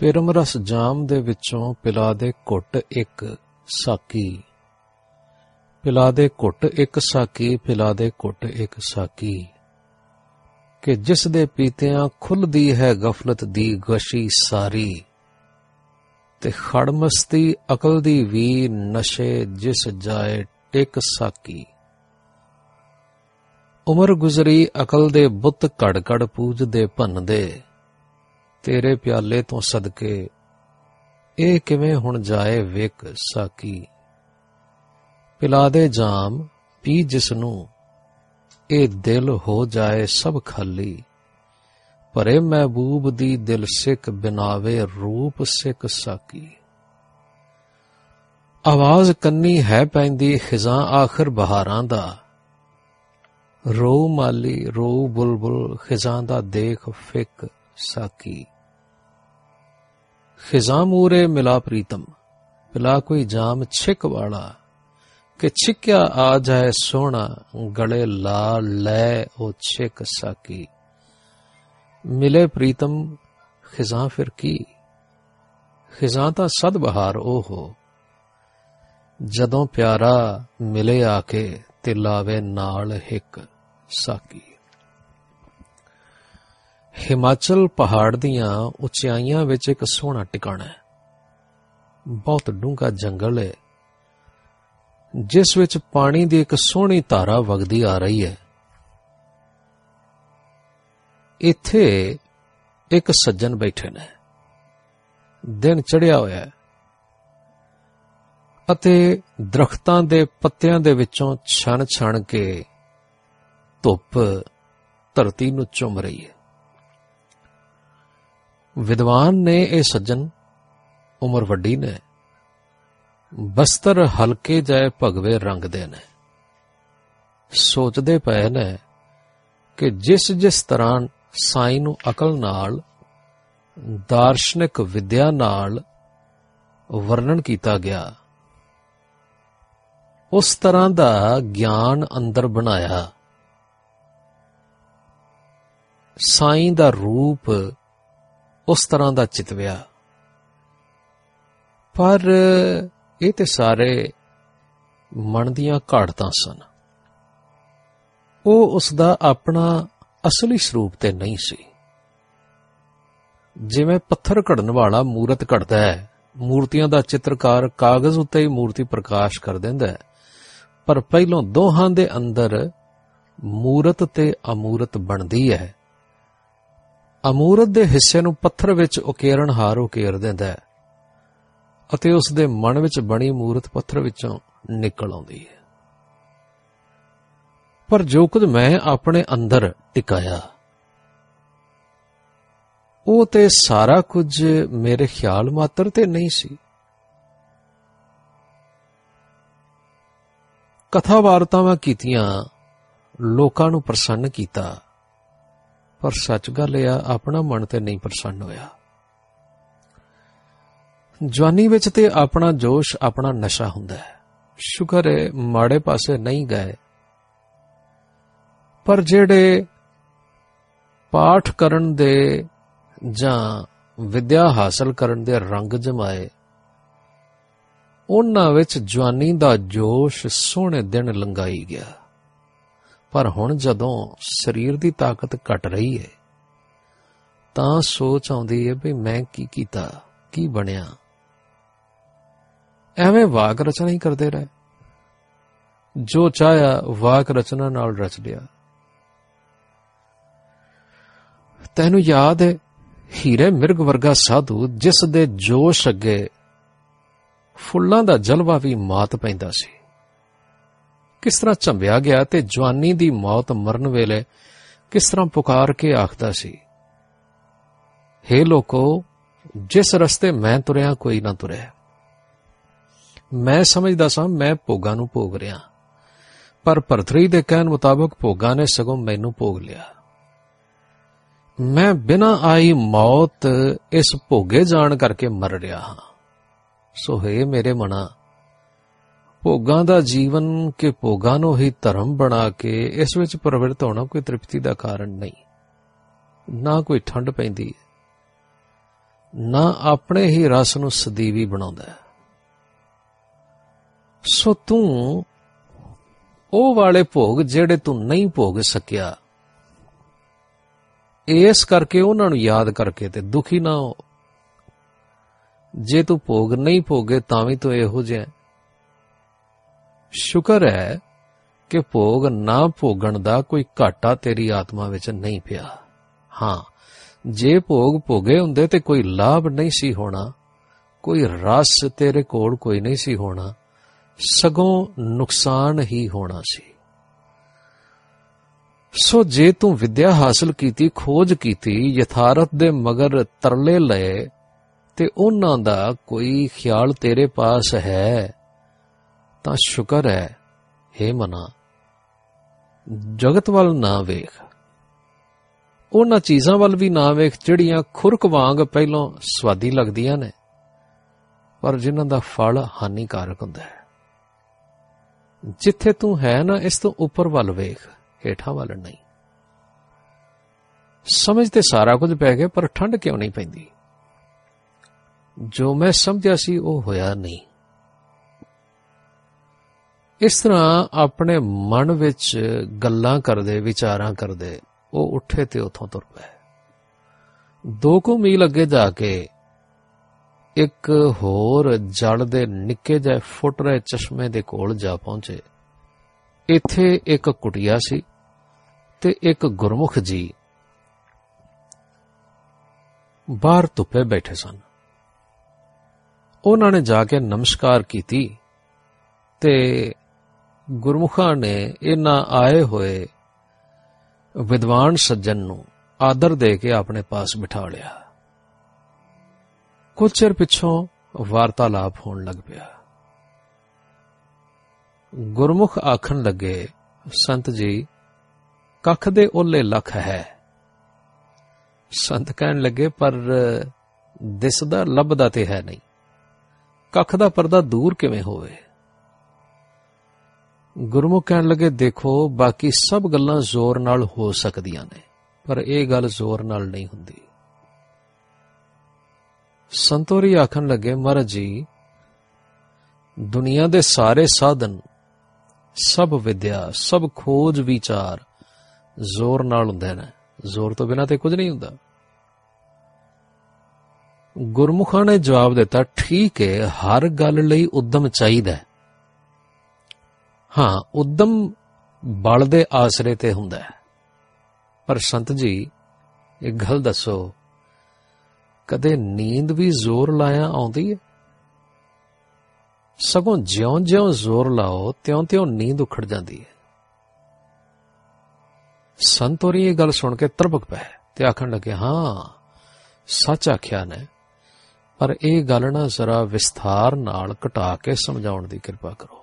ਪਰਮ ਰਸ ਜਾਮ ਦੇ ਵਿੱਚੋਂ ਪਿਲਾ ਦੇ ਘੁੱਟ ਇੱਕ ਸਾਕੀ। ਪਿਲਾ ਦੇ ਘੁੱਟ ਇੱਕ ਸਾਕੀ ਪਿਲਾ ਦੇ ਘੁੱਟ ਇੱਕ ਸਾਕੀ। ਕਿ ਜਿਸ ਦੇ ਪੀਤਿਆਂ ਖੁੱਲਦੀ ਹੈ ਗਫਲਤ ਦੀ ਗਸ਼ੀ ਸਾਰੀ। ਤੇ ਖੜਮਸਤੀ ਅਕਲ ਦੀ ਵੀ ਨਸ਼ੇ ਜਿਸ ਜਾਏ ਟਿਕ ਸਾਕੀ। ਉਮਰ ਗੁਜ਼ਰੀ ਅਕਲ ਦੇ ਬੁੱਤ ਘੜ ਘੜ ਪੂਜਦੇ ਭੰਨਦੇ। ਤੇਰੇ ਪਿਆਲੇ ਤੋਂ ਸਦਕੇ, ਇਹ ਕਿਵੇਂ ਹੁਣ ਜਾਏ ਵੇਖ ਸਾਕੀ? ਪਿਲਾ ਦੇ ਜਾਮ, ਪੀ ਜਿਸ ਨੂੰ ਇਹ ਦਿਲ ਹੋ ਜਾਏ ਸਭ ਖਾਲੀ। ਭਰੇ ਮਹਿਬੂਬ ਦੀ ਦਿਲ ਸਿੱਖ ਬਿਨਾਵੇ ਰੂਪ ਸਿੱਖ ਸਾਕੀ। ਆਵਾਜ਼ ਕੰਨੀ ਹੈ ਪੈਂਦੀ ਖਿਜ਼ਾਂ ਆਖਰ ਬਹਾਰਾਂ ਦਾ। ਰੋ ਮਾਲੀ, ਰੋ ਬੁਲਬੁਲ, ਖਿਜ਼ਾਂ ਦਾ ਦੇਖ ਫਿਕ ਸਾਕੀ। ਖਿਜ਼ਾਂ ਮੂਰੇ ਮਿਲਾ ਪ੍ਰੀਤਮ ਪਿਲਾ ਕੋਈ ਜਾਮ ਛਿਕ ਵਾਲਾ ਕਿ ਛਿਕਿਆ ਆ ਜਾਏ ਸੋਹਣਾ ਗਲੇ ਲਾ ਲੈ ਉਹ ਛਿਕ ਸਾਕੀ ਮਿਲੇ ਪ੍ਰੀਤਮ ਖਿਜ਼ਾਂ ਫਿਰ ਕੀ ਖਿਜ਼ਾਂ ਤਾਂ ਸਦ ਬਹਾਰ ਉਹ ਹੋ ਜਦੋਂ ਪਿਆਰਾ ਮਿਲੇ ਆ ਕੇ ਤੇ ਲਾਵੇ ਨਾਲ ਹਿੱਕ ਸਾਕੀ ਹਿਮਾਚਲ ਪਹਾੜ ਦੀਆਂ ਉਚਾਈਆਂ ਵਿੱਚ ਇੱਕ ਸੋਹਣਾ ਟਿਕਾਣਾ ਹੈ। ਬਹੁਤ ਡੂੰਘਾ ਜੰਗਲ ਹੈ, ਜਿਸ ਵਿੱਚ ਪਾਣੀ ਦੀ ਇੱਕ ਸੋਹਣੀ ਧਾਰਾ ਵਗਦੀ ਆ ਰਹੀ ਹੈ। ਇੱਥੇ ਇੱਕ ਸੱਜਣ ਬੈਠੇ ਨੇ। ਦਿਨ ਚੜਿਆ ਹੋਇਆ ਹੈ ਅਤੇ ਦਰਖਤਾਂ ਦੇ ਪੱਤਿਆਂ ਦੇ ਵਿੱਚੋਂ ਛਣ ਛਣ ਕੇ ਧੁੱਪ ਧਰਤੀ ਨੂੰ ਚੁੰਮ ਰਹੀ ਹੈ। ਵਿਦਵਾਨ ਨੇ ਇਹ ਸੱਜਣ, ਉਮਰ ਵੱਡੀ ਨੇ, ਬਸਤਰ ਹਲਕੇ ਜਾਏ ਭਗਵੇ ਰੰਗ ਦੇ ਨੇ। ਸੋਚਦੇ ਪਏ ਨੇ ਕਿ ਜਿਸ ਜਿਸ ਤਰ੍ਹਾਂ ਸਾਈ ਨੂੰ ਅਕਲ ਨਾਲ, ਦਾਰਸ਼ਨਿਕ ਵਿਦਿਆ ਨਾਲ ਵਰਣਨ ਕੀਤਾ ਗਿਆ, ਉਸ ਤਰ੍ਹਾਂ ਦਾ ਗਿਆਨ ਅੰਦਰ ਬਣਾਇਆ। ਸਾਈ ਦਾ ਰੂਪ ਉਸ ਤਰ੍ਹਾਂ ਦਾ ਚਿਤਵਿਆ ਪਰ ਇਹ ਤੇ ਸਾਰੇ ਮਨ ਦੀਆਂ ਘਾੜਤਾਂ ਸਨ। ਉਹ ਉਸ ਦਾ ਆਪਣਾ ਅਸਲੀ ਸਰੂਪ ਤੇ ਨਹੀਂ ਸੀ। ਜਿਵੇਂ ਪੱਥਰ ਘੜਨ ਵਾਲਾ ਮੂਰਤ ਘੜਦਾ ਹੈ, ਮੂਰਤੀਆਂ ਦਾ ਚਿੱਤਰਕਾਰ ਕਾਗਜ਼ ਉੱਤੇ ਹੀ ਮੂਰਤੀ ਪ੍ਰਕਾਸ਼ ਕਰ ਦਿੰਦਾ ਹੈ। ਪਰ ਪਹਿਲੋਂ ਦੋਹਾਂ ਦੇ ਅੰਦਰ ਮੂਰਤ ਤੇ ਅਮੂਰਤ ਬਣਦੀ ਹੈ। ਅਮੂਰਤ ਦੇ ਹਿੱਸੇ ਨੂੰ ਪੱਥਰ ਵਿੱਚ ਉਕੇਰਨ ਹਾਰ ਉਕੇਰ ਦਿੰਦਾ ਹੈ ਅਤੇ ਉਸ ਦੇ ਮਨ ਵਿੱਚ ਬਣੀ ਮੂਰਤ ਪੱਥਰ ਵਿੱਚੋਂ ਨਿਕਲ ਆਉਂਦੀ ਹੈ। ਪਰ ਜੋ ਕੁਝ ਮੈਂ ਆਪਣੇ ਅੰਦਰ ਟਿਕਾਇਆ, ਉਹ ਤੇ ਸਾਰਾ ਕੁਝ ਮੇਰੇ ਖਿਆਲ ਮਾਤਰ ਤੇ ਨਹੀਂ ਸੀ। ਕਥਾ ਵਾਰਤਾਵਾਂ ਕੀਤੀਆਂ, ਲੋਕਾਂ ਨੂੰ ਪ੍ਰਸੰਨ ਕੀਤਾ ਪਰ ਸੱਚ ਗੱਲ ਇਹ ਆ, ਆਪਣਾ ਮਨ ਤੇ ਨਹੀਂ ਪ੍ਰਸੰਨ ਹੋਇਆ। ਜਵਾਨੀ ਵਿੱਚ ਤੇ ਆਪਣਾ ਜੋਸ਼, ਆਪਣਾ ਨਸ਼ਾ ਹੁੰਦਾ ਹੈ। ਸ਼ੁਕਰ ਹੈ ਮਾੜੇ ਪਾਸੇ ਨਹੀਂ ਗਏ। ਪਰ ਜਿਹੜੇ ਪਾਠ ਕਰਨ ਦੇ ਜਾਂ ਵਿਦਿਆ ਹਾਸਲ ਕਰਨ ਦੇ ਰੰਗ ਜਮਾਏ, ਉਹਨਾਂ ਵਿੱਚ ਜਵਾਨੀ ਦਾ ਜੋਸ਼ ਸੋਹਣੇ ਦਿਨ ਲੰਗਾਈ ਗਿਆ। ਪਰ ਹੁਣ ਜਦੋਂ ਸਰੀਰ ਦੀ ਤਾਕਤ ਘਟ ਰਹੀ ਹੈ ਤਾਂ ਸੋਚ ਆਉਂਦੀ ਹੈ ਵੀ ਮੈਂ ਕੀ ਕੀਤਾ, ਕੀ ਬਣਿਆ। ਐਵੇਂ ਵਾਕ ਰਚਨਾ ਹੀ ਕਰਦੇ ਰਹੇ। ਜੋ ਚਾਹਿਆ ਵਾਕ ਰਚਨਾ ਨਾਲ ਰਚ ਲਿਆ। ਤੈਨੂੰ ਯਾਦ ਹੈ ਹੀਰੇ ਮਿਰਗ ਵਰਗਾ ਸਾਧੂ ਜਿਸ ਦੇ ਜੋਸ਼ ਅੱਗੇ ਫੁੱਲਾਂ ਦਾ ਜਲਵਾ ਵੀ ਮਾਤ ਪੈਂਦਾ ਸੀ। ਕਿਸ ਤਰ੍ਹਾਂ ਝੰਬਿਆ ਗਿਆ ਤੇ ਜਵਾਨੀ ਦੀ ਮੌਤ ਮਰਨ ਵੇਲੇ ਕਿਸ ਤਰ੍ਹਾਂ ਪੁਕਾਰ ਕੇ ਆਖਦਾ ਸੀ? हे ਲੋਕੋ, ਜਿਸ ਰਸਤੇ ਮੈਂ ਤੁਰਿਆ, ਕੋਈ ਨਾ ਤੁਰਿਆ ਮੈਂ ਸਮਝਦਾ ਸਾਂ, ਮੈਂ ਭੋਗਾਂ ਨੂੰ ਭੋਗ ਰਿਹਾ। ਪਰ ਭਰਤਰੀ ਦੇ ਕਹਿਣ ਮੁਤਾਬਕ ਭੋਗਾਂ ਨੇ ਸਗੋਂ ਮੈਨੂੰ ਭੋਗ ਲਿਆ। ਮੈਂ ਬਿਨਾਂ ਆਈ ਮੌਤ ਇਸ ਭੋਗੇ ਜਾਣ ਕਰਕੇ ਮਰ ਰਿਹਾ ਹਾਂ। ਸੋ ਹੈ ਮੇਰੇ ਮਨਾ ਭੋਗਾਂ ਦਾ ਜੀਵਨ ਕਿ ਭੋਗਾਂ ਨੂੰ ਹੀ ਧਰਮ ਬਣਾ ਕੇ ਇਸ ਵਿੱਚ ਪ੍ਰਵਿਰਤ ਹੋਣਾ ਕੋਈ ਤ੍ਰਿਪਤੀ ਦਾ ਕਾਰਨ ਨਹੀਂ। ਨਾ ਕੋਈ ਠੰਡ ਪੈਂਦੀ ਨਾ ਆਪਣੇ ਹੀ ਰਸ ਨੂੰ ਸਦੀਵੀ ਬਣਾਉਂਦਾ ਹੈ। ਸੋ ਤੂੰ ਉਹ ਵਾਲੇ ਭੋਗ ਜਿਹੜੇ ਤੂੰ ਨਹੀਂ ਭੋਗ ਸਕਿਆ, ਇਸ ਕਰਕੇ ਉਹਨਾਂ ਨੂੰ ਯਾਦ ਕਰਕੇ ਤੇ ਦੁਖੀ ਨਾ ਹੋ। ਜੇ ਤੂੰ ਭੋਗ ਨਹੀਂ ਭੋਗੇ ਤਾਂ ਵੀ ਤੂੰ ਇਹੋ ਜਿਹਾ ਸ਼ੁਕਰ ਹੈ ਕਿ ਭੋਗ ਨਾ ਭੋਗਣ ਦਾ ਕੋਈ ਘਾਟਾ ਤੇਰੀ ਆਤਮਾ ਵਿੱਚ ਨਹੀਂ ਪਿਆ। ਹਾਂ, ਜੇ ਭੋਗ ਭੋਗੇ ਹੁੰਦੇ ਤੇ ਕੋਈ ਲਾਭ ਨਹੀਂ ਸੀ ਹੋਣਾ, ਕੋਈ ਰਸ ਤੇਰੇ ਕੋਲ ਕੋਈ ਨਹੀਂ ਸੀ ਹੋਣਾ, ਸਗੋਂ ਨੁਕਸਾਨ ਹੀ ਹੋਣਾ ਸੀ। ਸੋ ਜੇ ਤੂੰ ਵਿਦਿਆ ਹਾਸਲ ਕੀਤੀ, ਖੋਜ ਕੀਤੀ, ਯਥਾਰਥ ਦੇ ਮਗਰ ਤਰਲੇ ਲਏ, ਤੇ ਉਹਨਾਂ ਦਾ ਕੋਈ ਖਿਆਲ ਤੇਰੇ ਪਾਸ ਹੈ ਤਾਂ ਸ਼ੁਕਰ ਹੈ हे ਮਨਾ, ਜਗਤ ਵੱਲ ਨਾ ਵੇਖ। ਉਹਨਾਂ ਚੀਜ਼ਾਂ ਵੱਲ ਵੀ ਨਾ ਵੇਖ, ਜਿਹੜੀਆਂ ਖੁਰਕ ਵਾਂਗ ਪਹਿਲਾਂ ਸਵਾਦੀ ਲੱਗਦੀਆਂ ਨੇ, ਪਰ ਜਿਨ੍ਹਾਂ ਦਾ ਫਲ ਹਾਨੀਕਾਰਕ ਹੁੰਦਾ ਹੈ। ਜਿੱਥੇ ਤੂੰ ਹੈ ਨਾ, ਇਸ ਤੋਂ ਉੱਪਰ ਵੱਲ ਵੇਖ, ਹੇਠਾਂ ਵੱਲ ਨਹੀਂ। ਸਮਝ ਤੇ ਸਾਰਾ ਕੁਝ ਪੈ ਗਿਆ, ਪਰ ਠੰਡ ਕਿਉਂ ਨਹੀਂ ਪੈਂਦੀ? ਜੋ ਮੈਂ ਸਮਝਿਆ ਸੀ, ਉਹ ਹੋਇਆ ਨਹੀਂ। ਇਸ ਤਰ੍ਹਾਂ ਆਪਣੇ ਮਨ ਵਿੱਚ ਗੱਲਾਂ ਕਰਦੇ, ਵਿਚਾਰਾਂ ਕਰਦੇ, ਉਹ ਉੱਠੇ ਤੇ ਉਥੋਂ ਤੁਰ ਪਏ। ਦੋ ਕੁ ਮੀਲ ਅੱਗੇ ਜਾ ਕੇ ਇੱਕ ਹੋਰ ਜਲ ਦੇ ਨਿੱਕੇ ਜਿਹੇ ਫੁੱਟ ਰਹੇ ਚਸ਼ਮੇ ਦੇ ਕੋਲ ਜਾ ਪਹੁੰਚੇ। ਇੱਥੇ ਇੱਕ ਕੁਟਿਆ ਸੀ ਤੇ ਇੱਕ ਗੁਰਮੁਖ ਜੀ ਬਾਹਰ ਧੁੱਪੇ ਬੈਠੇ ਸਨ। ਉਹਨਾਂ ਨੇ ਜਾ ਕੇ ਨਮਸਕਾਰ ਕੀਤੀ ਤੇ ਗੁਰਮੁਖਾਂ ਨੇ ਇਹਨਾਂ ਆਏ ਹੋਏ ਵਿਦਵਾਨ ਸੱਜਣ ਨੂੰ ਆਦਰ ਦੇ ਕੇ ਆਪਣੇ ਪਾਸ ਬਿਠਾ ਲਿਆ। ਕੁਝ ਚਿਰ ਪਿੱਛੋਂ ਵਾਰਤਾਲਾਪ ਹੋਣ ਲੱਗ ਪਿਆ। ਗੁਰਮੁਖ ਆਖਣ ਲੱਗੇ, ਸੰਤ ਜੀ, ਕੱਖ ਦੇ ਓਲੇ ਲੱਖ ਹੈ। ਸੰਤ ਕਹਿਣ ਲੱਗੇ, ਪਰ ਦਿਸਦਾ ਲੱਭਦਾ ਤੇ ਹੈ ਨਹੀਂ। ਕੱਖ ਦਾ ਪਰਦਾ ਦੂਰ ਕਿਵੇਂ ਹੋਵੇ? ਗੁਰਮੁਖ ਕਹਿਣ ਲੱਗੇ, ਦੇਖੋ, ਬਾਕੀ ਸਭ ਗੱਲਾਂ ਜ਼ੋਰ ਨਾਲ ਹੋ ਸਕਦੀਆਂ ਨੇ, ਪਰ ਇਹ ਗੱਲ ਜ਼ੋਰ ਨਾਲ ਨਹੀਂ ਹੁੰਦੀ। ਸੰਤੋਰੀ ਆਖਣ ਲੱਗੇ, ਮਹਾਰਾਜ ਜੀ, ਦੁਨੀਆ ਦੇ ਸਾਰੇ ਸਾਧਨ, ਸਭ ਵਿਦਿਆ, ਸਭ ਖੋਜ ਵਿਚਾਰ ਜ਼ੋਰ ਨਾਲ ਹੁੰਦੇ ਨੇ। ਜ਼ੋਰ ਤੋਂ ਬਿਨਾ ਤੇ ਕੁਝ ਨਹੀਂ ਹੁੰਦਾ। ਗੁਰਮੁਖਾਂ ਨੇ ਜਵਾਬ ਦਿੱਤਾ, ਠੀਕ ਹੈ, ਹਰ ਗੱਲ ਲਈ ਉਦਮ ਚਾਹੀਦਾ ਹੈ। ਹਾਂ, ਉਦਮ ਬਲ ਦੇ ਆਸਰੇ ਤੇ ਹੁੰਦਾ ਹੈ। ਪਰ ਸੰਤ ਜੀ, ਇੱਕ ਗੱਲ ਦੱਸੋ, ਕਦੇ ਨੀਂਦ ਵੀ ਜ਼ੋਰ ਲਾਇਆ ਆਉਂਦੀ ਹੈ? ਸਗੋਂ ਜਿਉਂ-ਜਿਉਂ ਜ਼ੋਰ ਲਾਓ, ਤਿਉਂ-ਤਿਉਂ ਨੀਂਦ ਉਖੜ ਜਾਂਦੀ ਹੈ। ਸੰਤੋਰੀ ਇਹ ਗੱਲ ਸੁਣ ਕੇ ਤਰਬਕ ਪਏ ਤੇ ਆਖਣ ਲੱਗੇ, ਹਾਂ, ਸੱਚ ਆਖਿਆ ਨੇ, ਪਰ ਇਹ ਗੱਲ ਨਾ ਜ਼ਰਾ ਵਿਸਥਾਰ ਨਾਲ ਘਟਾ ਕੇ ਸਮਝਾਉਣ ਦੀ ਕਿਰਪਾ ਕਰੋ।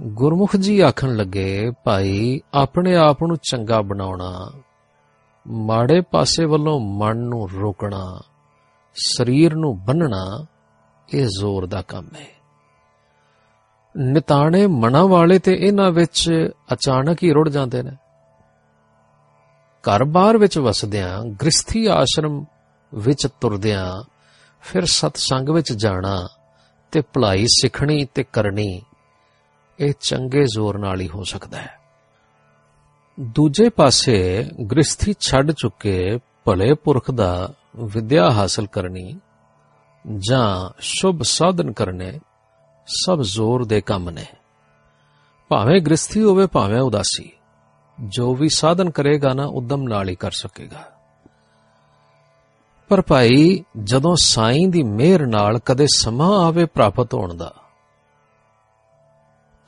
ਗੁਰਮੁਖ ਜੀ ਆਖਣ ਲੱਗੇ, ਭਾਈ, ਆਪਣੇ ਆਪ ਨੂੰ ਚੰਗਾ ਬਣਾਉਣਾ, ਮਾੜੇ ਪਾਸੇ ਵੱਲੋਂ ਮਨ ਨੂੰ ਰੋਕਣਾ, ਸਰੀਰ ਨੂੰ ਬੰਨਣਾ, ਇਹ ਜ਼ੋਰ ਦਾ ਕੰਮ ਹੈ। ਨਿਤਾਣੇ ਮਨਾਂ ਵਾਲੇ ਤੇ ਇਹਨਾਂ ਵਿੱਚ ਅਚਾਨਕ ਹੀ ਰੁੜ ਜਾਂਦੇ ਨੇ। ਘਰ-ਬਾਰ ਵਿੱਚ ਵਸਦਿਆਂ, ਗ੍ਰਸਥੀ ਆਸ਼ਰਮ ਵਿੱਚ ਤੁਰਦਿਆਂ, ਫਿਰ ਸਤਸੰਗ ਵਿੱਚ ਜਾਣਾ ਤੇ ਭਲਾਈ ਸਿੱਖਣੀ ਤੇ ਕਰਨੀ ਇਹ ਚੰਗੇ ਜ਼ੋਰ ਨਾਲ ਹੀ ਹੋ ਸਕਦਾ ਹੈ। ਦੂਜੇ ਪਾਸੇ ਗ੍ਰਸਥੀ ਛੱਡ ਚੁੱਕੇ ਭਲੇ ਪੁਰਖ ਦਾ ਵਿਦਿਆ ਹਾਸਲ ਕਰਨੀ ਜਾਂ ਸ਼ੁਭ ਸਾਧਨ ਕਰਨੇ ਸਭ ਜ਼ੋਰ ਦੇ ਕੰਮ ਨੇ। ਭਾਵੇਂ ਗ੍ਰਸਥੀ ਹੋਵੇ, ਭਾਵੇਂ ਉਦਾਸੀ, ਜੋ ਵੀ ਸਾਧਨ ਕਰੇਗਾ ਨਾ, ਉਦਮ ਨਾਲ ਹੀ ਕਰ ਸਕੇਗਾ। ਪਰ ਭਾਈ, ਜਦੋਂ ਸਾਈਂ ਦੀ ਮਿਹਰ ਨਾਲ ਕਦੇ ਸਮਾਂ ਆਵੇ ਪ੍ਰਾਪਤ ਹੋਣ ਦਾ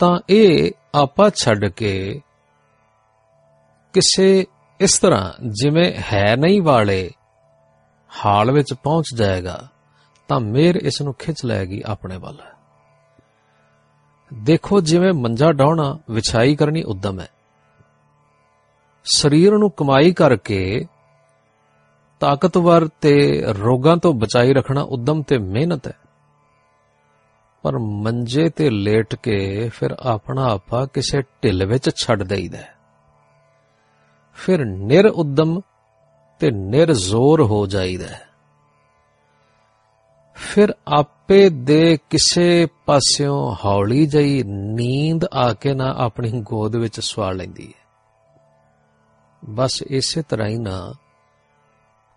ਤਾਂ ਇਹ ਆਪਾ ਛੱਡ ਕੇ ਕਿਸੇ ਇਸ ਤਰ੍ਹਾਂ ਜਿਵੇਂ ਹੈ ਨਹੀਂ ਵਾਲੇ ਹਾਲ ਵਿੱਚ ਪਹੁੰਚ ਜਾਏਗਾ, ਤਾਂ ਮੇਰ ਇਸ ਨੂੰ ਖਿੱਚ ਲੈਗੀ ਆਪਣੇ ਵੱਲ। ਦੇਖੋ ਜਿਵੇਂ ਮੰਜਾ ਡਾਉਣਾ ਵਿਛਾਈ ਕਰਨੀ ਉਦਮ ਹੈ। ਸਰੀਰ ਨੂੰ ਕਮਾਈ ਕਰਕੇ ਤਾਕਤਵਰ ਤੇ ਰੋਗਾਂ ਤੋਂ ਬਚਾਈ ਰੱਖਣਾ ਉਦਮ ਤੇ ਮਿਹਨਤ ਹੈ। ਪਰ ਮੰਜੇ ਤੇ ਲੇਟ ਕੇ ਫਿਰ ਆਪਣਾ ਆਪਾ ਕਿਸੇ ਢਿੱਲ ਵਿੱਚ ਛੱਡ ਦੇਈਦਾ ਫਿਰ ਨਿਰ ਉਦਮ ਤੇ ਨਿਰਜ਼ੋਰ ਹੋ ਜਾਈਦਾ ਹੈ। ਫਿਰ ਆਪੇ ਦੇ ਕਿਸੇ ਪਾਸਿਓਂ ਹੌਲੀ ਜਈ ਨੀਂਦ ਆ ਕੇ ਨਾ ਆਪਣੀ ਗੋਦ ਵਿੱਚ ਸਵਾ ਲੈਂਦੀ ਹੈ ਬਸ ਇਸੇ ਤਰ੍ਹਾਂ ਹੀ ਨਾ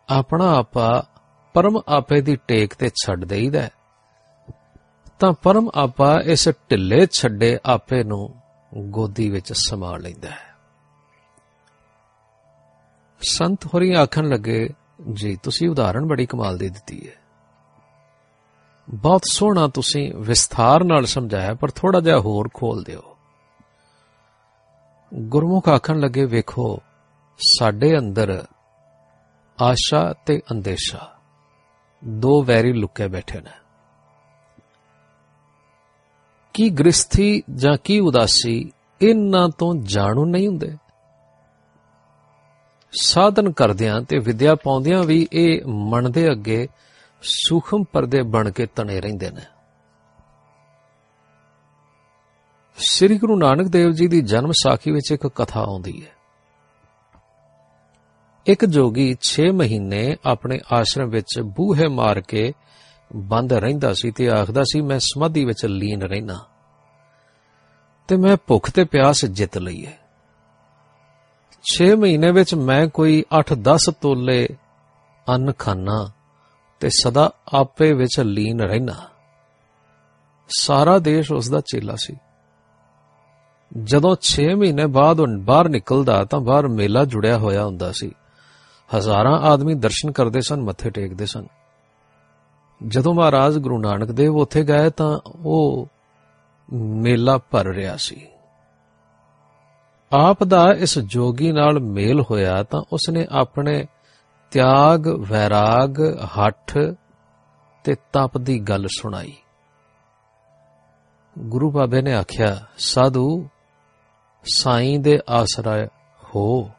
ਆਪਣਾ ਆਪਾ ਪਰਮ ਆਪੇ ਦੀ ਟੇਕ ਤੇ ਛੱਡ ਦੇਈਦਾ ਹੈ। ਤਾਂ ਪਰਮ ਆਪਾ ਇਸ ਢਿੱਲੇ ਛੱਡੇ ਆਪੇ ਨੂੰ ਗੋਦੀ ਵਿੱਚ ਸਮਾ ਲੈਂਦਾ ਹੈ। ਸੰਤ ਹੋਰੀ ਆਖਣ ਲੱਗੇ, ਜੀ, ਤੁਸੀਂ ਉਦਾਹਰਣ ਬੜੀ ਕਮਾਲ ਦੀ ਦਿੱਤੀ ਹੈ। ਬਹੁਤ ਸੋਹਣਾ ਤੁਸੀਂ ਵਿਸਥਾਰ ਨਾਲ ਸਮਝਾਇਆ, ਪਰ ਥੋੜਾ ਜਿਹਾ ਹੋਰ ਖੋਲ ਦਿਓ। ਗੁਰਮੁਖ ਆਖਣ ਲੱਗੇ, ਵੇਖੋ, ਸਾਡੇ ਅੰਦਰ ਆਸ਼ਾ ਤੇ ਅੰਦੇਸ਼ਾ ਦੋ ਵੈਰੀ ਲੁਕੇ ਬੈਠੇ ਨੇ। ਕੀ ਗ੍ਰਸਥੀ ਜਾਂ ਕੀ ਉਦਾਸੀ ਇਹਨਾਂ ਤੋਂ ਜਾਣੂ ਨਹੀਂ ਹੁੰਦੇ? ਸਾਧਨ ਕਰਦਿਆਂ ਤੇ ਵਿਦਿਆ ਪਾਉਂਦਿਆਂ ਵੀ ਇਹ ਮਨ ਦੇ ਅੱਗੇ ਸੂਖਮ ਪਰਦੇ ਬਣ ਕੇ ਤਣੇ ਰਹਿੰਦੇ ਨੇ। ਸ੍ਰੀ ਗੁਰੂ ਨਾਨਕ ਦੇਵ ਜੀ ਦੀ ਜਨਮ ਸਾਖੀ ਵਿੱਚ ਇੱਕ ਕਥਾ ਆਉਂਦੀ ਹੈ। ਇੱਕ ਜੋਗੀ 6 ਮਹੀਨੇ ਆਪਣੇ ਆਸ਼ਰਮ ਵਿੱਚ ਬੂਹੇ ਮਾਰ ਕੇ ਬੰਦ ਰਹਿੰਦਾ ਸੀ ਤੇ ਆਖਦਾ ਸੀ, ਮੈਂ ਸਮਾਧੀ ਵਿੱਚ ਲੀਨ ਰਹਿਣਾ ਤੇ ਮੈਂ ਭੁੱਖ ਤੇ ਪਿਆਸ ਜਿੱਤ ਲਈ ਹੈ। 6 ਮਹੀਨੇ ਵਿੱਚ ਮੈਂ ਕੋਈ 8-10 ਤੋਲੇ ਅੰਨ ਖਾਣਾ ਤੇ ਸਦਾ ਆਪੇ ਵਿੱਚ ਲੀਨ ਰਹਿਣਾ ਸਾਰਾ ਦੇਸ਼ ਉਸ ਦਾ ਚੇਲਾ ਸੀ। ਜਦੋਂ 6 ਮਹੀਨੇ ਬਾਅਦ ਉਹ ਬਾਹਰ ਨਿਕਲਦਾ, ਤਾਂ ਬਾਹਰ ਮੇਲਾ ਜੁੜਿਆ ਹੋਇਆ ਹੁੰਦਾ ਸੀ। ਹਜ਼ਾਰਾਂ ਆਦਮੀ ਦਰਸ਼ਨ ਕਰਦੇ ਸਨ, ਮੱਥੇ ਟੇਕਦੇ ਸਨ। ਜਦੋਂ ਮਹਾਰਾਜ ਗੁਰੂ ਨਾਨਕ ਦੇਵ ਉੱਥੇ ਗਏ ਤਾਂ ਉਹ ਮੇਲਾ ਭਰ ਰਿਹਾ ਸੀ। ਆਪ ਦਾ ਇਸ ਜੋਗੀ ਨਾਲ ਮੇਲ ਹੋਇਆ ਤਾਂ ਉਸਨੇ ਆਪਣੇ ਤਿਆਗ, ਵੈਰਾਗ, ਹੱਠ ਤੇ ਤਪ ਦੀ ਗੱਲ ਸੁਣਾਈ। ਗੁਰੂ ਬਾਬੇ ਨੇ ਆਖਿਆ, ਸਾਧੂ, ਸਾਈਂ ਦੇ ਆਸਰਾ ਹੋ।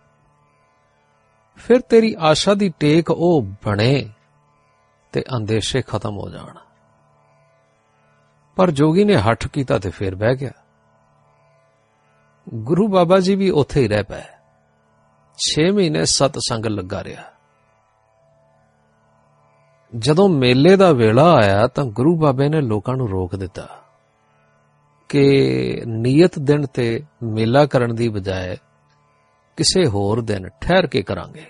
ਫਿਰ ਤੇਰੀ ਆਸ਼ਾ ਦੀ ਟੇਕ ਉਹ ਬਣੇ। ਤੇ ਅੰਦੇਸ਼ੇ ਖਤਮ ਹੋ ਜਾਣ। ਪਰ ਜੋਗੀ ਨੇ ਹੱਠ ਕੀਤਾ ਤੇ ਫਿਰ ਬਹਿ ਗਿਆ। ਗੁਰੂ ਬਾਬਾ ਜੀ ਵੀ ਉੱਥੇ ਹੀ ਰਹਿ ਪਏ। 6 ਮਹੀਨੇ ਸਤ ਸੰਗ ਲੱਗਾ ਰਿਹਾ। ਜਦੋਂ ਮੇਲੇ ਦਾ ਵੇਲਾ ਆਇਆ ਤਾਂ ਗੁਰੂ ਬਾਬੇ ਨੇ ਲੋਕਾਂ ਨੂੰ ਰੋਕ ਦਿੱਤਾ ਕਿ ਨਿਯਤ ਦਿਨ ਤੇ ਮੇਲਾ ਕਰਨ ਦੀ ਬਜਾਏ ਕਿਸੇ ਹੋਰ ਦਿਨ ਠਹਿਰ ਕੇ ਕਰਾਂਗੇ।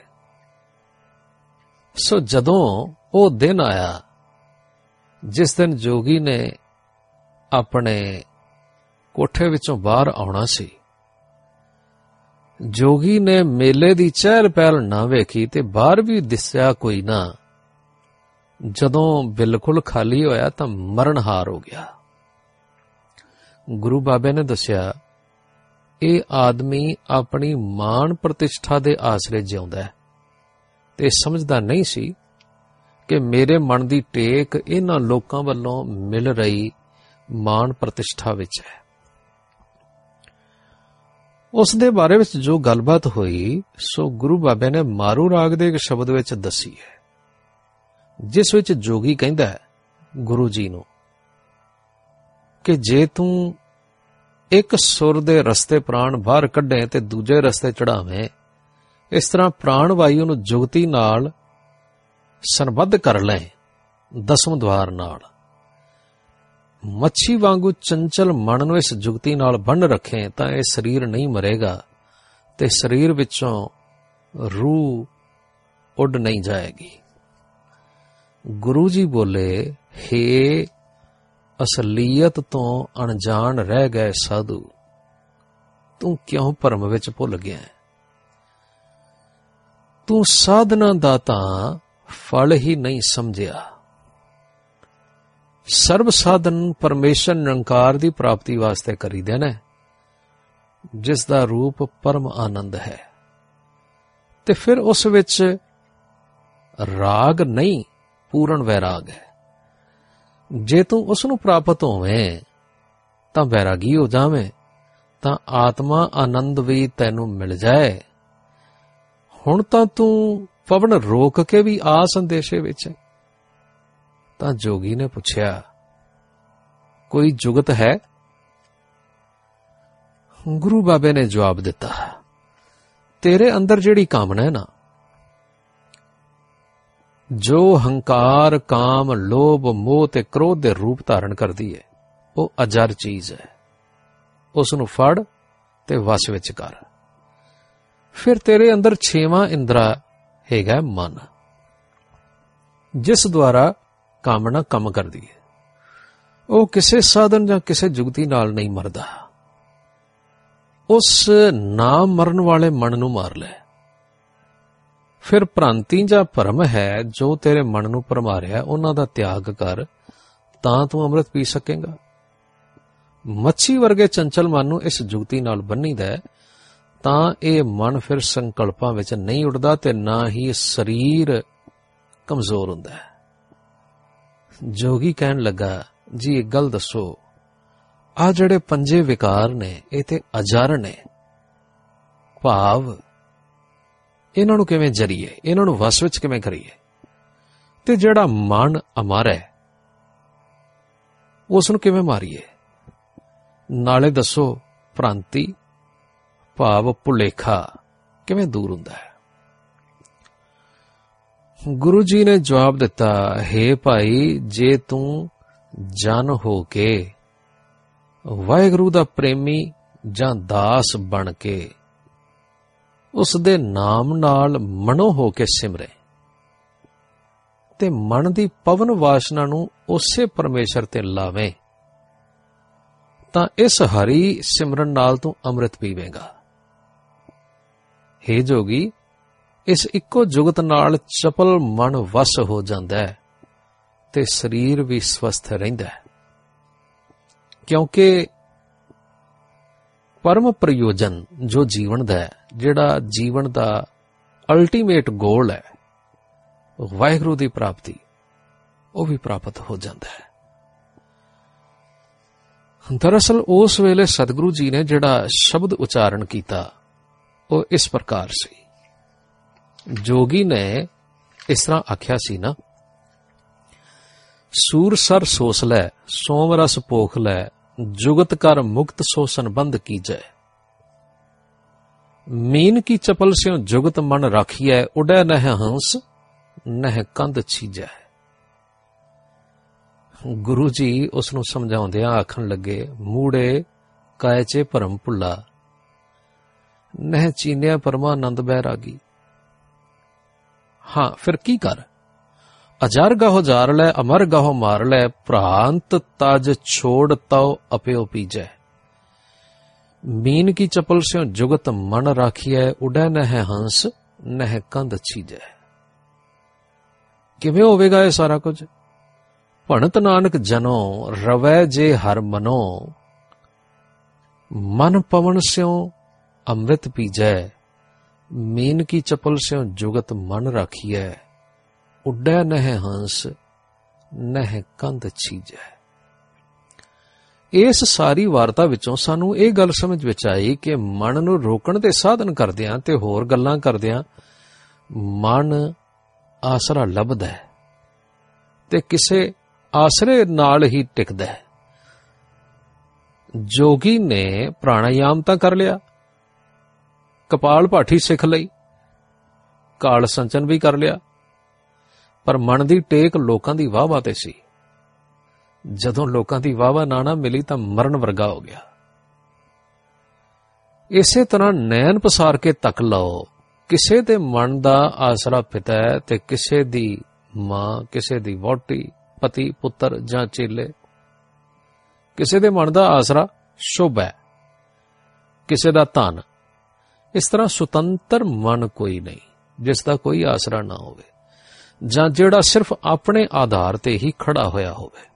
ਸੋ ਜਦੋਂ ਉਹ ਦਿਨ ਆਇਆ ਜਿਸ ਦਿਨ ਜੋਗੀ ਨੇ ਆਪਣੇ ਕੋਠੇ ਵਿੱਚੋਂ ਬਾਹਰ ਆਉਣਾ ਸੀ। ਜੋਗੀ ਨੇ ਮੇਲੇ ਦੀ ਚਹਿਲ ਪਹਿਲ ਨਾ ਵੇਖੀ ਤੇ ਬਾਹਰ ਵੀ ਦਿਸਿਆ ਕੋਈ ਨਾ। ਜਦੋਂ ਬਿਲਕੁਲ ਖਾਲੀ ਹੋਇਆ ਤਾਂ ਮਰਨਹਾਰ ਹੋ ਗਿਆ। ਗੁਰੂ ਬਾਬੇ ਨੇ ਦੱਸਿਆ, ਇਹ ਆਦਮੀ ਆਪਣੀ ਮਾਨ ਪ੍ਰਤਿਸ਼ਠਾ ਦੇ ਆਸਰੇ ਜਿਉਂਦਾ ਹੈ ਤੇ ਸਮਝਦਾ ਨਹੀਂ ਸੀ ਕਿ ਮੇਰੇ ਮਨ ਦੀ ਟੇਕ ਇਹਨਾਂ ਲੋਕਾਂ ਵੱਲੋਂ ਮਿਲ ਰਹੀ ਮਾਨ ਪ੍ਰਤਿਸ਼ਠਾ ਵਿੱਚ ਹੈ। ਉਸ ਦੇ ਬਾਰੇ ਵਿੱਚ ਜੋ ਗੱਲਬਾਤ ਹੋਈ, ਸੋ ਗੁਰੂ ਬਾਬੇ ਨੇ ਮਾਰੂ ਰਾਗ ਦੇ ਇੱਕ ਸ਼ਬਦ ਵਿੱਚ ਦੱਸੀ ਹੈ, ਜਿਸ ਵਿੱਚ ਜੋਗੀ ਕਹਿੰਦਾ ਹੈ, ਗੁਰੂ ਜੀ ਨੂੰ, ਕਿ ਜੇ ਤੂੰ ਇੱਕ ਸੁਰ ਦੇ ਰਸਤੇ ਪ੍ਰਾਣ ਬਾਹਰ ਕੱਢੇ ਤੇ ਦੂਜੇ ਰਸਤੇ ਚੜਾਵੇਂ ਇਸ ਤਰ੍ਹਾਂ ਪ੍ਰਾਣ ਵਾਯੂ ਨੂੰ ਜੁਗਤੀ ਨਾਲ ਸੰਬੱਧ ਕਰ ਲੈ ਦਸਮ ਦਵਾਰ ਨਾਲ। ਮੱਛੀ ਵਾਂਗੂ ਚੰਚਲ ਮਨ ਨੂੰ ਇਸ ਜੁਗਤੀ ਨਾਲ ਬੰਨ ਰੱਖੇ ਤਾਂ ਇਹ ਸਰੀਰ ਨਹੀਂ ਮਰੇਗਾ ਤੇ ਸਰੀਰ ਵਿੱਚੋਂ ਰੂਹ ਉੱਡ ਨਹੀਂ ਜਾਏਗੀ। ਗੁਰੂ ਜੀ ਬੋਲੇ हे ਅਸਲੀਅਤ ਤੋਂ ਅਣਜਾਣ ਰਹਿ ਗਏ ਸਾਧੂ, ਤੂੰ ਕਿਉਂ ਭਰਮ ਵਿੱਚ ਭੁੱਲ ਗਿਆ? ਤੂੰ ਸਾਧਨਾ ਦਾ ਤਾਂ ਫਲ ਹੀ ਨਹੀਂ ਸਮਝਿਆ। ਸਰਬ ਸਾਧਨ ਪਰਮੇਸ਼ਰ ਨਿਰੰਕਾਰ ਦੀ ਪ੍ਰਾਪਤੀ ਵਾਸਤੇ ਕਰੀਦੇ ਨੇ ਜਿਸ ਦਾ ਰੂਪ ਪਰਮ ਆਨੰਦ ਹੈ। ਤੇ ਫਿਰ ਉਸ ਵਿੱਚ ਰਾਗ ਨਹੀਂ, ਪੂਰਨ ਵੈਰਾਗ ਹੈ। ਜੇ ਤੂੰ ਉਸ ਨੂੰ ਪ੍ਰਾਪਤ ਹੋਵੇਂ, ਤਾਂ ਵੈਰਾਗੀ ਹੋ ਜਾਵੇਂ, ਤਾਂ ਆਤਮਾ ਆਨੰਦ ਵੀ ਤੈਨੂੰ ਮਿਲ ਜਾਏ। ਹੁਣ ਤਾਂ ਤੂੰ ਪਵਨ ਰੋਕ ਕੇ ਵੀ ਆ ਸੰਦੇਸ਼ੇ ਵਿੱਚ ਤਾਂ ਜੋਗੀ ਨੇ ਪੁੱਛਿਆ, ਕੋਈ ਜੁਗਤ ਹੈ? ਗੁਰੂ ਬਾਬੇ ਨੇ ਜਵਾਬ ਦਿੱਤਾ, ਤੇਰੇ ਅੰਦਰ ਜਿਹੜੀ ਕਾਮਨਾ ਹੈ ਨਾ, ਜੋ ਹੰਕਾਰ, ਕਾਮ, ਲੋਭ, ਮੋਹ ਤੇ ਕ੍ਰੋਧ ਦੇ ਰੂਪ ਧਾਰਨ ਕਰਦੀ ਹੈ, ਉਹ ਅਜਰ ਚੀਜ਼ ਹੈ। ਉਸ ਨੂੰ ਫੜ ਤੇ ਵਸ ਵਿੱਚ ਕਰ। ਫਿਰ ਤੇਰੇ ਅੰਦਰ ਛੇਵਾਂ ਇੰਦਰਾ ਹੈਗਾ ਮਨ। ਜਿਸ ਦੁਆਰਾ ਕਾਮਨਾ ਕੰਮ ਕਰਦੀ ਹੈ। ਉਹ ਕਿਸੇ ਸਾਧਨ ਜਾਂ ਕਿਸੇ ਜੁਗਤੀ ਨਾਲ ਨਹੀਂ ਮਰਦਾ। ਉਸ ਨਾ ਮਰਨ ਵਾਲੇ ਮਨ ਨੂੰ ਮਾਰ ਲੈ। ਫਿਰ ਭ੍ਰਾਂਤੀ ਜਾਂ ਭਰਮ ਹੈ ਜੋ ਤੇਰੇ ਮਨ ਨੂੰ ਭਰਮਾਰਿਆ ਉਹਨਾਂ ਦਾ ਤਿਆਗ ਕਰ, ਤਾਂ ਤੂੰ ਅੰਮ੍ਰਿਤ ਪੀ ਸਕੇਗਾ। ਮੱਛੀ ਵਰਗੇ ਚੰਚਲ ਮਨ ਨੂੰ ਇਸ ਜੁਗਤੀ ਨਾਲ ਬੰਨੀਦਾ ਹੈ ਤਾਂ ਇਹ ਮਨ ਫਿਰ ਸੰਕਲਪਾਂ ਵਿੱਚ ਨਹੀਂ ਉੱਡਦਾ ਤੇ ਨਾ ਹੀ ਸਰੀਰ ਕਮਜ਼ੋਰ ਹੁੰਦਾ ਹੈ। ਜੋਗੀ ਕਹਿਣ ਲੱਗਾ, ਜੀ, ਇੱਕ ਗੱਲ ਦੱਸੋ। ਆ ਜਿਹੜੇ ਪੰਜੇ ਵਿਕਾਰ ਨੇ, ਇਹ ਤੇ ਅਜਰ ਨੇ। ਭਾਵ, ਇਹਨਾਂ ਨੂੰ ਕਿਵੇਂ ਜਰੀਏ? ਇਹਨਾਂ ਨੂੰ ਵਸ ਵਿੱਚ ਕਿਵੇਂ ਕਰੀਏ? ਤੇ ਜਿਹੜਾ ਮਨ ਅਮਰ ਹੈ, ਉਸ ਨੂੰ ਕਿਵੇਂ ਮਾਰੀਏ? ਨਾਲੇ ਦੱਸੋ, ਭ੍ਰਾਂਤੀ ਭਾਵ ਭੁਲੇਖਾ ਕਿਵੇਂ ਦੂਰ ਹੁੰਦਾ ਹੈ? ਗੁਰੂ ਜੀ ਨੇ ਜਵਾਬ ਦਿੱਤਾ, ਹੈ ਭਾਈ, ਜੇ ਤੂੰ ਜਨ ਹੋ ਕੇ ਵਾਹਿਗੁਰੂ ਦਾ ਪ੍ਰੇਮੀ ਜਾਂ ਦਾਸ ਬਣ ਕੇ ਉਸ ਦੇ ਨਾਮ ਨਾਲ ਮਨੋ ਹੋ ਕੇ ਸਿਮਰੇ ਤੇ ਮਨ ਦੀ ਪਵਨ ਵਾਸ਼ਨਾ ਨੂੰ ਉਸੇ ਪਰਮੇਸ਼ਰ ਤੇ ਲਾਵੇਂ, ਤਾਂ ਇਸ ਹਰੀ ਸਿਮਰਨ ਨਾਲ ਤੂੰ ਅੰਮ੍ਰਿਤ ਪੀਵੇਂਗਾ। हे ਜੋਗੀ, ਇਸ ਇੱਕੋ ਜੁਗਤ ਨਾਲ ਚਪਲ ਮਨ ਵਸ ਹੋ ਜਾਂਦਾ ਹੈ ਤੇ ਸਰੀਰ ਵੀ ਸਵਸਥ ਰਹਿੰਦਾ ਹੈ। ਕਿਉਂਕਿ ਪਰਮ ਪ੍ਰਯੋਜਨ ਜੋ ਜੀਵਨ ਦਾ ਹੈ, ਜਿਹੜਾ ਜੀਵਨ ਦਾ ਅਲਟੀਮੇਟ ਗੋਲ ਹੈ, ਵਾਹਿਗੁਰੂ ਦੀ ਪ੍ਰਾਪਤੀ, ਉਹ ਵੀ ਪ੍ਰਾਪਤ ਹੋ ਜਾਂਦਾ ਹੈ। ਦਰਅਸਲ ਉਸ ਵੇਲੇ ਸਤਿਗੁਰੂ ਜੀ ਨੇ ਜਿਹੜਾ ਸ਼ਬਦ ਉਚਾਰਨ ਕੀਤਾ ਉਹ ਇਸ ਪ੍ਰਕਾਰ ਸੀ। ਜੋਗੀ ਨੇ ਇਸ ਤਰ੍ਹਾਂ ਆਖਿਆ ਸੀ ਨਾ, ਸੂਰ ਸਰ ਸੋਸ ਲੈ, ਸੋਮ ਰਸ ਪੋਖ ਲੈ, ਜੁਗਤ ਕਰ ਮੁਕਤ ਸੋ ਸੰਬੰਧ ਕੀਜੈ। ਮੀਨ ਕੀ ਚਪਲ ਸਿਓ ਜੁਗਤ ਮਨ ਰਾਖੀਐ, ਉਡੈ ਨਹਿ ਹੰਸ, ਨਹਿ ਕੰਧ ਛੀਜੈ। ਗੁਰੂ ਜੀ ਉਸ ਨੂੰ ਸਮਝਾਉਂਦਿਆਂ ਆਖਣ ਲੱਗੇ, ਮੂੜੇ, ਕਾਇਚੇ ਭਰਮ ਭੁੱਲਾ ਨਹਿ ਚੀਨਿਆ ਪਰਮਾਨੰਦ ਬੈਰਾਗੀ ਹਾਂ, ਫਿਰ ਕੀ ਕਰ? ਅਜਰ ਗਹੁ ਜਾਰ ਲੈ, ਅਮਰ ਗਹੁ ਮਾਰ ਲੈ ਭ੍ਰਾਂਤ ਤਜ ਛੋੜ ਤਉ ਅਪਿਓ ਪੀਜੈ। ਮੀਨ ਕੀ ਚਪਲ ਸਿਓ ਜੁਗਤ ਮਨ ਰਾਖੀਐ, ਉਡੈ ਨਹਿ ਹੰਸ, ਨਹਿ ਕੰਧ ਛੀਜੈ। ਕਿਵੇਂ ਹੋਵੇਗਾ ਇਹ ਸਾਰਾ ਕੁਝ? ਭਣਤ ਨਾਨਕ ਜਨੋ, ਰਵੈ ਜੇ ਹਰ ਮਨੋ। ਮਨ ਪਵਨ ਸਿਓ ਅੰਮ੍ਰਿਤ ਪੀਜੈ, ਮੀਨ ਕੀ ਚਪਲ ਸਿਓ ਜੁਗਤ ਮਨ ਰਾਖੀਐ, ਉੱਡੈ ਨਹਿ ਹੰਸ, ਨਹਿ ਕੰਧ ਛੀਜੈ। ਇਸ ਸਾਰੀ ਵਾਰਤਾ ਵਿੱਚੋਂ ਸਾਨੂੰ ਇਹ ਗੱਲ ਸਮਝ ਵਿੱਚ ਆਈ ਕਿ ਮਨ ਨੂੰ ਰੋਕਣ ਦੇ ਸਾਧਨ ਕਰਦਿਆਂ ਤੇ ਹੋਰ ਗੱਲਾਂ ਕਰਦਿਆਂ ਮਨ ਆਸਰਾ ਲੱਭਦਾ ਹੈ ਤੇ ਕਿਸੇ ਆਸਰੇ ਨਾਲ ਹੀ ਟਿਕਦਾ। ਹੈ ਜੋਗੀ ਨੇ ਪ੍ਰਾਣਾਯਾਮ ਤਾਂ ਕਰ ਲਿਆ। ਕਪਾਲ ਭਾਠੀ ਸਿੱਖ ਲਈ। ਕਾਲ ਸੰਚਨ ਵੀ ਕਰ ਲਿਆ। ਪਰ ਮਨ ਦੀ ਟੇਕ ਲੋਕਾਂ ਦੀ ਵਾਹਵਾ ਤੇ ਸੀ। ਜਦੋਂ ਲੋਕਾਂ ਦੀ ਵਾਹਵਾ ਨਾ ਨਾ ਮਿਲੀ ਤਾਂ ਮਰਨ ਵਰਗਾ ਹੋ ਗਿਆ। ਇਸੇ ਤਰ੍ਹਾਂ ਨੈਣ ਪਸਾਰ ਕੇ ਤੱਕ ਲਓ। ਕਿਸੇ ਦੇ ਮਨ ਦਾ ਆਸਰਾ ਪਿਤਾ ਹੈ ਤੇ ਕਿਸੇ ਦੀ ਮਾਂ, ਕਿਸੇ ਦੀ ਵੋਟੀ ਪਤੀ, ਪੁੱਤਰ ਜਾਂ ਚੇਲੇ। ਕਿਸੇ ਦੇ ਮਨ ਦਾ ਆਸਰਾ ਸ਼ੁਭ ਹੈ। ਕਿਸੇ ਦਾ ਧਨ ਇਸ ਤਰ੍ਹਾਂ ਸੁਤੰਤਰ ਮਨ ਕੋਈ ਨਹੀਂ, ਜਿਸ ਦਾ ਕੋਈ ਆਸਰਾ ਨਾ ਹੋਵੇ, ਜਾਂ ਜਿਹੜਾ ਸਿਰਫ ਆਪਣੇ ਆਧਾਰ ਤੇ ਹੀ ਖੜਾ ਹੋਇਆ ਹੋਵੇ।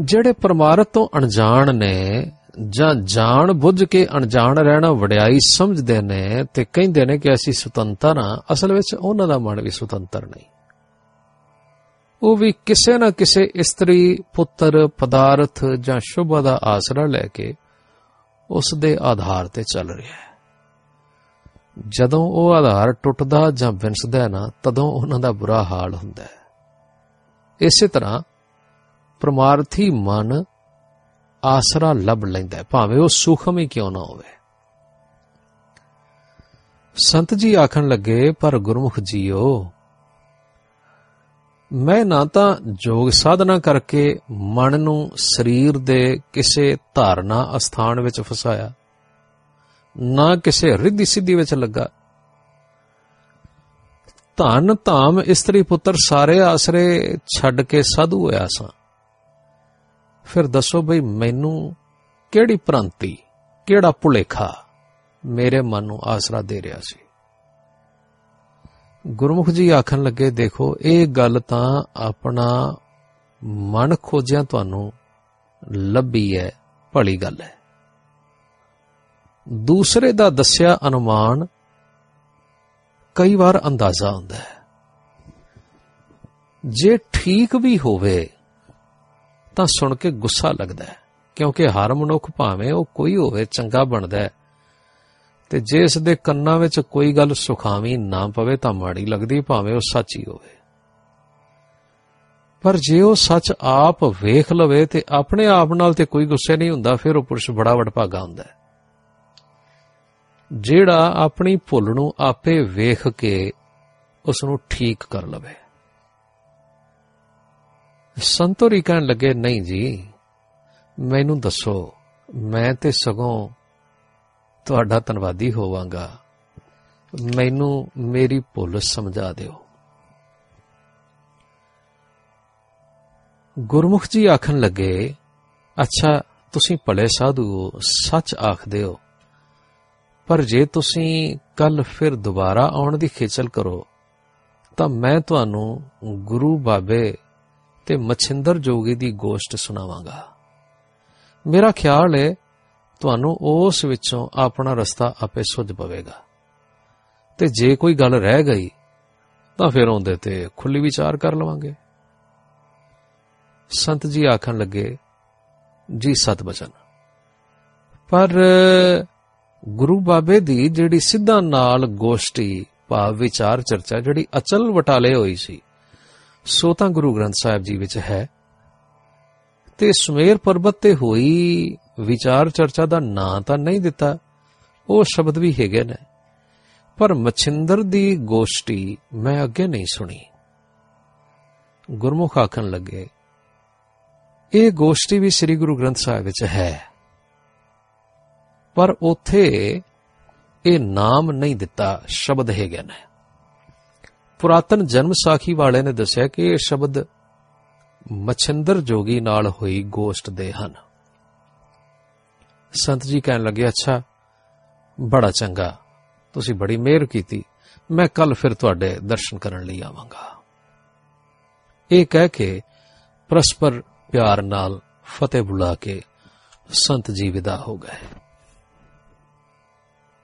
ਜਿਹੜੇ ਪਰਮਾਰਥ ਤੋਂ ਅਣਜਾਣ ਨੇ, ਜਾਂ ਜਾਣ ਬੁੱਝ ਕੇ ਅਣਜਾਣ ਰਹਿਣਾ ਵਡਿਆਈ ਸਮਝਦੇ ਨੇ, ਤੇ ਕਹਿੰਦੇ ਨੇ ਕਿ ਅਸੀਂ ਸੁਤੰਤਰ ਹਾਂ, ਅਸਲ ਵਿੱਚ ਉਹਨਾਂ ਦਾ ਮਨ ਵੀ ਸੁਤੰਤਰ ਨਹੀਂ। ਉਹ ਵੀ ਕਿਸੇ ਨਾ ਕਿਸੇ ਇਸਤਰੀ, ਪੁੱਤਰ, ਪਦਾਰਥ ਜਾਂ ਸ਼ੁਭ ਦਾ ਆਸਰਾ ਲੈ ਕੇ ਉਸ ਦੇ ਆਧਾਰ ਤੇ ਚੱਲ ਰਿਹਾ ਹੈ। ਜਦੋਂ ਉਹ ਆਧਾਰ ਟੁੱਟਦਾ ਜਾਂ ਵਿੰਸਦਾ ਹੈ ਨਾ, ਤਦੋਂ ਉਹਨਾਂ ਦਾ ਬੁਰਾ ਹਾਲ ਹੁੰਦਾ ਹੈ। ਇਸੇ ਤਰ੍ਹਾਂ ਪ੍ਰਮਾਰਥੀ ਮਨ ਆਸਰਾ ਲੱਭ ਲੈਂਦਾ ਹੈ, ਭਾਵੇਂ ਉਹ ਸੂਖਮ ਹੀ ਕਿਉਂ ਨਾ ਹੋਵੇ। ਸੰਤ ਜੀ ਆਖਣ ਲੱਗੇ, ਪਰ ਗੁਰਮੁਖ ਜੀਓ ਮੈਂ ਨਾ ਤਾਂ ਯੋਗ ਸਾਧਨਾ ਕਰਕੇ ਮਨ ਨੂੰ ਸਰੀਰ ਦੇ ਕਿਸੇ ਧਾਰਨਾ ਅਸਥਾਨ ਵਿੱਚ ਫਸਾਇਆ। ਨਾ ਕਿਸੇ ਰਿੱਧੀ ਸਿੱਧੀ ਵਿੱਚ ਲੱਗਾ। ਧਨ ਧਾਮ ਇਸਤਰੀ ਪੁੱਤਰ ਸਾਰੇ ਆਸਰੇ ਛੱਡ ਕੇ ਸਾਧੂ ਹੋਇਆ ਸਾਂ। ਫਿਰ ਦੱਸੋ ਬਈ ਮੈਨੂੰ ਕਿਹੜੀ ਭ੍ਰਾਂਤੀ, ਕਿਹੜਾ ਭੁਲੇਖਾ ਮੇਰੇ ਮਨ ਨੂੰ ਆਸਰਾ ਦੇ ਰਿਹਾ ਸੀ? ਗੁਰਮੁਖ ਜੀ ਆਖਣ ਲੱਗੇ, ਦੇਖੋ, ਇਹ ਗੱਲ ਤਾਂ ਆਪਣਾ ਮਨ ਖੋਜਿਆ ਤੁਹਾਨੂੰ ਲੱਭੀ ਹੈ, ਭਲੀ ਗੱਲ ਹੈ। ਦੂਸਰੇ ਦਾ ਦੱਸਿਆ ਅਨੁਮਾਨ ਕਈ ਵਾਰ ਅੰਦਾਜ਼ਾ ਹੁੰਦਾ ਹੈ। ਜੇ ਠੀਕ ਵੀ ਹੋਵੇ, ਤਾਂ ਸੁਣ ਕੇ ਗੁੱਸਾ ਲੱਗਦਾ ਹੈ, ਕਿਉਂਕਿ ਹਰ ਮਨੁੱਖ ਭਾਵੇਂ ਉਹ ਕੋਈ ਹੋਵੇ, ਚੰਗਾ ਬਣਦਾ ਹੈ ਤੇ ਜੇ ਇਸ ਦੇ ਕੰਨਾਂ ਵਿੱਚ ਕੋਈ ਗੱਲ ਸੁਖਾਵੀ ਨਾ ਪਵੇ ਤਾਂ ਮਾੜੀ ਲੱਗਦੀ, ਭਾਵੇਂ ਉਹ ਸੱਚ ਹੀ ਹੋਵੇ। ਪਰ ਜੇ ਉਹ ਸੱਚ ਆਪ ਵੇਖ ਲਵੇ ਤੇ ਆਪਣੇ ਆਪ ਨਾਲ ਤੇ ਕੋਈ ਗੁੱਸੇ ਨਹੀਂ ਹੁੰਦਾ, ਫਿਰ ਉਹ ਪੁਰਸ਼ ਬੜਾ ਵਡਭਾਗਾ ਹੁੰਦਾ ਹੈ। ਜਿਹੜਾ ਆਪਣੀ ਭੁੱਲ ਨੂੰ ਆਪੇ ਵੇਖ ਕੇ ਉਸ ਨੂੰ ਠੀਕ ਕਰ ਲਵੇ। ਸੰਤੋਰੀ ਕਹਿਣ ਲੱਗੇ, ਨਹੀਂ ਜੀ, ਮੈਨੂੰ ਦੱਸੋ, ਮੈਂ ਤੇ ਸਗੋਂ ਤੁਹਾਡਾ ਧੰਨਵਾਦੀ ਹੋਵਾਂਗਾ। ਮੈਨੂੰ ਮੇਰੀ ਭੁੱਲ ਸਮਝਾ ਦਿਓ। ਗੁਰਮੁਖ ਜੀ ਆਖਣ ਲੱਗੇ, ਅੱਛਾ, ਤੁਸੀਂ ਭਲੇ ਸਾਧੂ ਸੱਚ ਆਖਦੇ ਹੋ। ਪਰ ਜੇ ਤੁਸੀਂ ਕੱਲ ਫਿਰ ਦੁਬਾਰਾ ਆਉਣ ਦੀ ਖੇਚਲ ਕਰੋ, ਤਾਂ ਮੈਂ ਤੁਹਾਨੂੰ ਗੁਰੂ ਬਾਬੇ ਤੇ ਮਛਿੰਦਰ ਜੋਗੀ ਦੀ ਗੋਸ਼ਟ ਸੁਣਾਵਾਂਗਾ। ਮੇਰਾ ਖਿਆਲ ਹੈ ਤੁਹਾਨੂੰ ਉਸ ਵਿੱਚੋਂ ਆਪਣਾ ਰਸਤਾ ਆਪੇ ਸੁੱਝ ਪਵੇਗਾ। ਤੇ ਜੇ ਕੋਈ ਗੱਲ ਰਹਿ ਗਈ, ਤਾਂ ਫਿਰ ਉਹਦੇ ਤੇ ਖੁੱਲੀ ਵਿਚਾਰ ਕਰ ਲਵਾਂਗੇ। ਸੰਤ ਜੀ ਆਖਣ ਲੱਗੇ, ਜੀ, ਸਤ ਬਚਨ। ਪਰ ਗੁਰੂ ਬਾਬੇ ਦੀ ਜਿਹੜੀ ਸਿੱਧਾ ਨਾਲ ਗੋਸ਼ਟੀ ਭਾਵ ਵਿਚਾਰ ਚਰਚਾ, ਜਿਹੜੀ ਅਚਲ ਵਟਾਲੇ ਹੋਈ ਸੀ, ਸੋ ਤਾਂ ਗੁਰੂ ਗ੍ਰੰਥ ਸਾਹਿਬ ਜੀ ਵਿੱਚ ਹੈ। ਤੇ ਸੁਮੇਰ ਪਰਬਤ ਤੇ ਹੋਈ ਵਿਚਾਰ ਚਰਚਾ ਦਾ ਨਾਂ ਤਾਂ ਨਹੀਂ ਦਿੱਤਾ। ਉਹ ਸ਼ਬਦ ਵੀ ਹੈਗੇ ਨੇ। ਪਰ ਮਛਿੰਦਰ ਦੀ ਗੋਸ਼ਟੀ ਮੈਂ ਅੱਗੇ ਨਹੀਂ ਸੁਣੀ। ਗੁਰਮੁਖ ਆਖਣ ਲੱਗੇ, ਇਹ ਗੋਸ਼ਟੀ ਵੀ ਸ੍ਰੀ ਗੁਰੂ ਗ੍ਰੰਥ ਸਾਹਿਬ ਵਿੱਚ ਹੈ। ਪਰ ਉਥੇ ਇਹ ਨਾਮ ਨਹੀਂ ਦਿੱਤਾ, ਸ਼ਬਦ ਹੈਗੇ ਨੇ। ਪੁਰਾਤਨ ਜਨਮ ਸਾਖੀ ਵਾਲੇ ਨੇ ਦੱਸਿਆ ਕਿ ਇਹ ਸ਼ਬਦ ਮਛਿੰਦਰ ਜੋਗੀ ਨਾਲ ਹੋਈ ਗੋਸ਼ਟ ਦੇ ਹਨ। ਸੰਤ ਜੀ ਕਹਿਣ ਲੱਗੇ, ਅੱਛਾ, ਬੜਾ ਚੰਗਾ, ਤੁਸੀਂ ਬੜੀ ਮਿਹਰ ਕੀਤੀ, ਮੈਂ ਕੱਲ ਫਿਰ ਤੁਹਾਡੇ ਦਰਸ਼ਨ ਕਰਨ ਲਈ ਆਵਾਂਗਾ। ਇਹ ਕਹਿ ਕੇ ਪਰਸਪਰ ਪਿਆਰ ਨਾਲ ਫਤਿਹ ਬੁਲਾ ਕੇ ਸੰਤ ਜੀ ਵਿਦਾ ਹੋ ਗਏ।